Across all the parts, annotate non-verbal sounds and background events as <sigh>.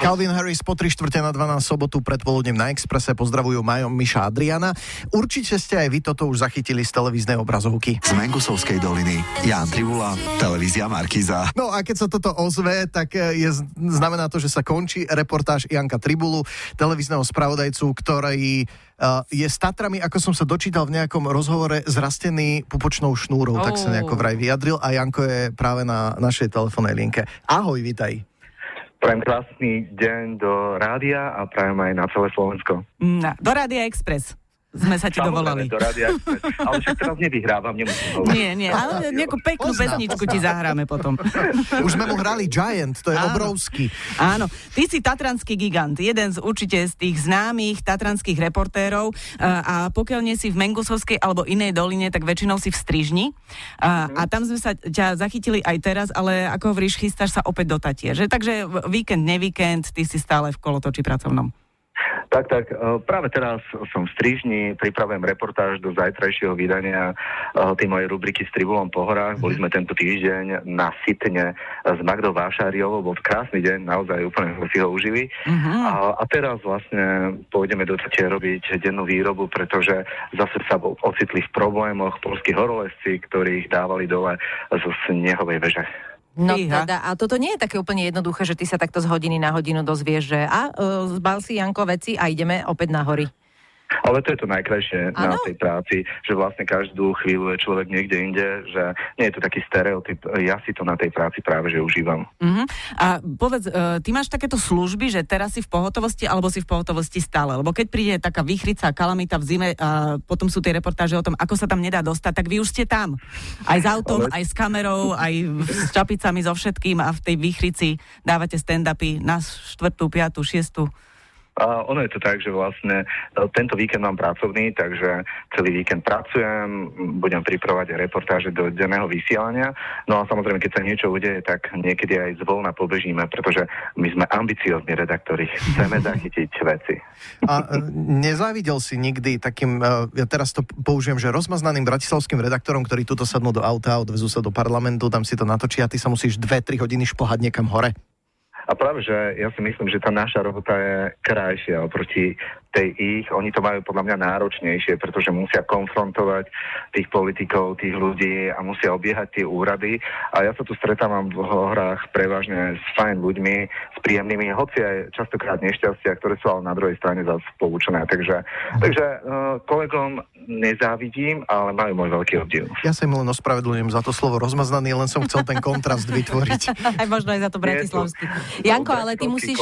Calvin Harris po 3 čtvrte na 12 sobotu predpoludnem na Exprese pozdravujú Majom, Miša Adriana. Určite ste aj vy toto už zachytili z televíznej obrazovky. Z Mengusovskej doliny Jan Tribula, televízia Markiza. No a keď sa toto ozve, tak e, je, znamená to, že sa končí reportáž Janka Tribulu, televízneho spravodajcu, ktorý uh, je s Tatrami, ako som sa dočítal v nejakom rozhovore, zrastený pupočnou šnúrou, oh. tak sa nejako vraj vyjadril a Janko je práve na našej telefónnej linke. Ahoj, vitaj. Prajem krásny deň do rádia a prajem aj na celé Slovensko. Na, do Rádia Express sme sa ti dovolali. Do rádia, ale však teraz nevyhrávam, nemusím hovoriť. Nie, nie, ale nejakú peknú pozná, pesničku ti zahráme potom. <laughs> Už sme mu hrali Giant, to je Áno. obrovský. Áno, ty si tatranský gigant, jeden z určite z tých známych tatranských reportérov a pokiaľ nie si v Mengusovskej alebo inej doline, tak väčšinou si v Strižni a, a tam sme sa ťa zachytili aj teraz, ale ako hovoríš, chystáš sa opäť do Tatie, že? Takže víkend, nevíkend, ty si stále v kolotoči pracovnom. Tak, tak. E, práve teraz som v Strižni, pripravujem reportáž do zajtrajšieho vydania e, tej mojej rubriky s Tribulom po horách. Boli sme tento týždeň na Sitne s Magdou Vášáriovou. Bol krásny deň, naozaj úplne sme si ho užili. Uh-huh. A, a teraz vlastne pôjdeme do Tatie robiť dennú výrobu, pretože zase sa ocitli v problémoch polskí horolezci, ktorých dávali dole zo snehovej veže. No Fíha. teda, a toto nie je také úplne jednoduché, že ty sa takto z hodiny na hodinu dozvieš, že a uh, zbal si Janko veci a ideme opäť na hory. Ale to je to najkrajšie ano? na tej práci, že vlastne každú chvíľu je človek niekde inde, že nie je to taký stereotyp. Ja si to na tej práci práve že užívam. Uh-huh. A povedz, uh, ty máš takéto služby, že teraz si v pohotovosti alebo si v pohotovosti stále? Lebo keď príde taká výchrica, kalamita v zime a potom sú tie reportáže o tom, ako sa tam nedá dostať, tak vy už ste tam. Aj s autom, Ale... aj s kamerou, aj s čapicami, so všetkým a v tej výchrici dávate stand-upy na štvrtú, piatú, šiestu. A ono je to tak, že vlastne e, tento víkend mám pracovný, takže celý víkend pracujem, budem pripravovať reportáže do denného vysielania. No a samozrejme, keď sa niečo udeje, tak niekedy aj zvolna pobežíme, pretože my sme ambiciozní redaktori, chceme <laughs> zachytiť veci. A e, nezávidel si nikdy takým, e, ja teraz to použijem, že rozmaznaným bratislavským redaktorom, ktorí tuto sadnú do auta, odvezú sa do parlamentu, tam si to natočia a ty sa musíš 2-3 hodiny šplhať niekam hore? A práve, že ja si myslím, že tá naša robota je krajšia oproti tej ich. Oni to majú podľa mňa náročnejšie, pretože musia konfrontovať tých politikov, tých ľudí a musia obiehať tie úrady. A ja sa tu stretávam v horách prevažne s fajn ľuďmi, s príjemnými, hoci aj častokrát nešťastia, ktoré sú ale na druhej strane zase poučené. Takže, takže uh, kolegom nezávidím, ale majú môj veľký obdiv. Ja sa im len ospravedlňujem za to slovo rozmaznaný, len som chcel ten kontrast vytvoriť. <laughs> aj možno aj za to bratislavský. Janko, ale ty musíš...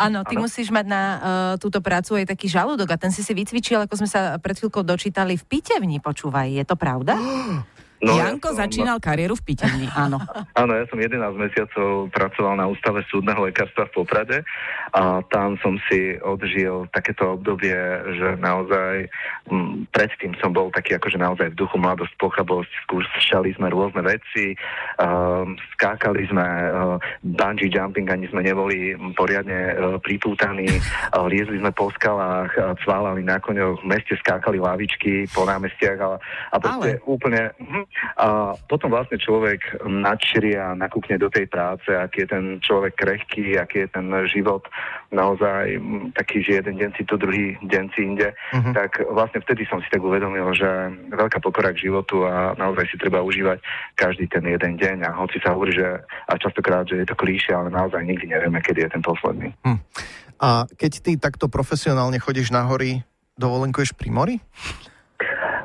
Áno, ty musíš mať na uh, túto prácu aj taký žalúdok a ten si si vycvičil, ako sme sa pred chvíľkou dočítali v pitevni, počúvaj, je to pravda? <gasps> No, Janko ja som... začínal kariéru v pitevni, áno. <laughs> Áno, ja som 11 mesiacov pracoval na Ústave súdneho lekárstva v Poprade a tam som si odžil takéto obdobie, že naozaj m, predtým som bol taký akože naozaj v duchu mladosť, pochabosť, skúšali sme rôzne veci, um, skákali sme uh, bungee jumping, ani sme neboli poriadne uh, pripútaní, uh, <laughs> liezli sme po skalách, uh, cválali na koňoch, v meste skákali lavičky po námestiach a, a proste Ale... úplne... Hm, a potom vlastne človek nadšerí a nakúkne do tej práce, aký je ten človek krehký, aký je ten život naozaj taký, že jeden deň si tu, druhý deň si inde, uh-huh. tak vlastne vtedy som si tak uvedomil, že veľká pokora k životu a naozaj si treba užívať každý ten jeden deň a hoci sa hovorí, že a častokrát, že je to klíše, ale naozaj nikdy nevieme, kedy je ten posledný. Hm. A keď ty takto profesionálne chodíš na hory, dovolenkuješ pri mori?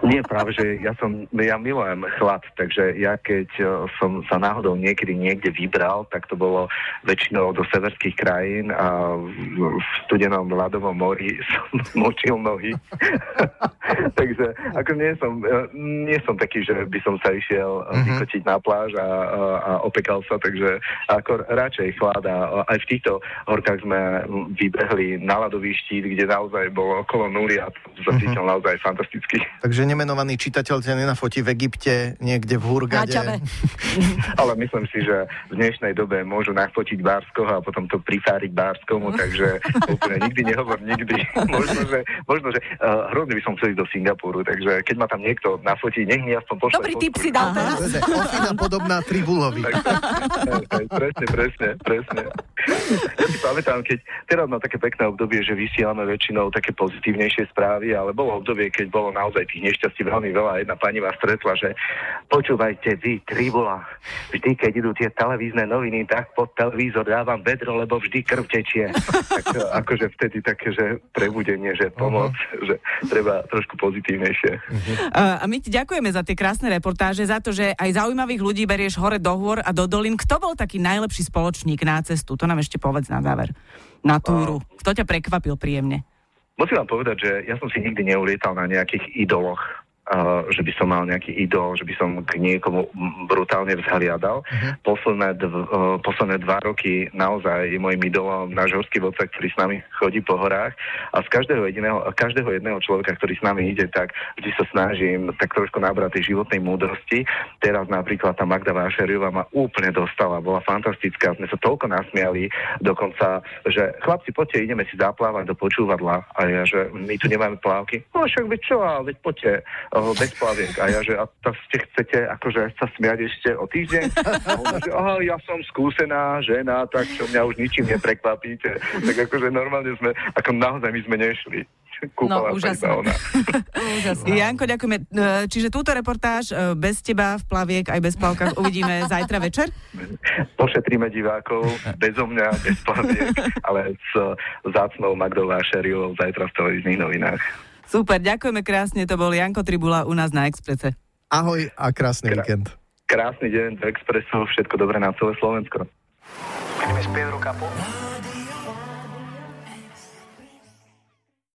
Nie, práve, že ja som, ja milujem chlad, takže ja keď e, som sa náhodou niekedy niekde vybral, tak to bolo väčšinou do severských krajín a v studenom ľadovom mori <laughs> som močil nohy. <laughs> <laughs> takže ako nie som, e, nie som taký, že by som sa išiel mm-hmm. vykočiť na pláž a, a, a opekal sa, takže ako radšej chlad a aj v týchto horkách sme vybehli na ľadový štít, kde naozaj bolo okolo nuly a to sa mm-hmm. naozaj fantasticky. <laughs> Takže nemenovaný čitateľ ťa nenafotí v Egypte, niekde v Hurgade. <laughs> Ale myslím si, že v dnešnej dobe môžu nafotiť Bárskoho a potom to prifáriť Bárskomu, takže úplne nikdy nehovor nikdy. možno, že, možno, že uh, hrozne by som chcel ísť do Singapuru, takže keď ma tam niekto nafotí, nech mi aspoň pošle Dobrý tip si dal teraz. Ofina podobná Tribulovi. presne, presne, presne. ja si pamätám, keď teraz mám také pekné obdobie, že vysielame väčšinou také pozitívnejšie správy, ale bolo obdobie, keď bolo naozaj tých nešťastí veľmi veľa. Jedna pani vás stretla, že počúvajte vy, Tribula, vždy, keď idú tie televízne noviny, tak pod televízor dávam vedro, lebo vždy krv tečie. tak, akože vtedy také, že prebudenie, že pomoc, uh-huh. že treba trošku pozitívnejšie. Uh, a my ti ďakujeme za tie krásne reportáže, za to, že aj zaujímavých ľudí berieš hore do hôr a do dolín. Kto bol taký najlepší spoločník na cestu? To nám ešte povedz na záver. Na túru. Kto ťa prekvapil príjemne? Musím vám povedať, že ja som si nikdy neulietal na nejakých idoloch že by som mal nejaký idol, že by som k niekomu brutálne vzhliadal. Uh-huh. Posledné, dv, uh, posledné dva roky naozaj je môjim idolom náš horský vodca, ktorý s nami chodí po horách a z každého, jediného, každého jedného človeka, ktorý s nami ide, tak vždy sa snažím tak trošku nabrať tej životnej múdrosti. Teraz napríklad tá Magda Vášeriová ma úplne dostala, bola fantastická, sme sa toľko nasmiali, dokonca, že chlapci, poďte, ideme si zaplávať do počúvadla a ja, že my tu nemáme plávky. No však veď čo, ale veď poďte bez plaviek. A ja, že a to ste chcete akože sa smiať ešte o týždeň? A ona, že aha, ja som skúsená žena, tak čo mňa už ničím neprekvapíte. Tak akože normálne sme, ako naozaj my sme nešli. Kúpala no, úžasné. Janko, ďakujeme. E, čiže túto reportáž e, bez teba v plaviek aj bez plavkách uvidíme zajtra večer? Pošetríme divákov bezo mňa, bez plaviek, ale s zácnou Magdou Vášeriou zajtra v televíznych novinách. Super, ďakujeme krásne, to bol Janko Tribula u nás na Exprese. Ahoj a krásny Krá- víkend. Krásny deň do Expressu, všetko dobré na celé Slovensko. Mi spedro capo.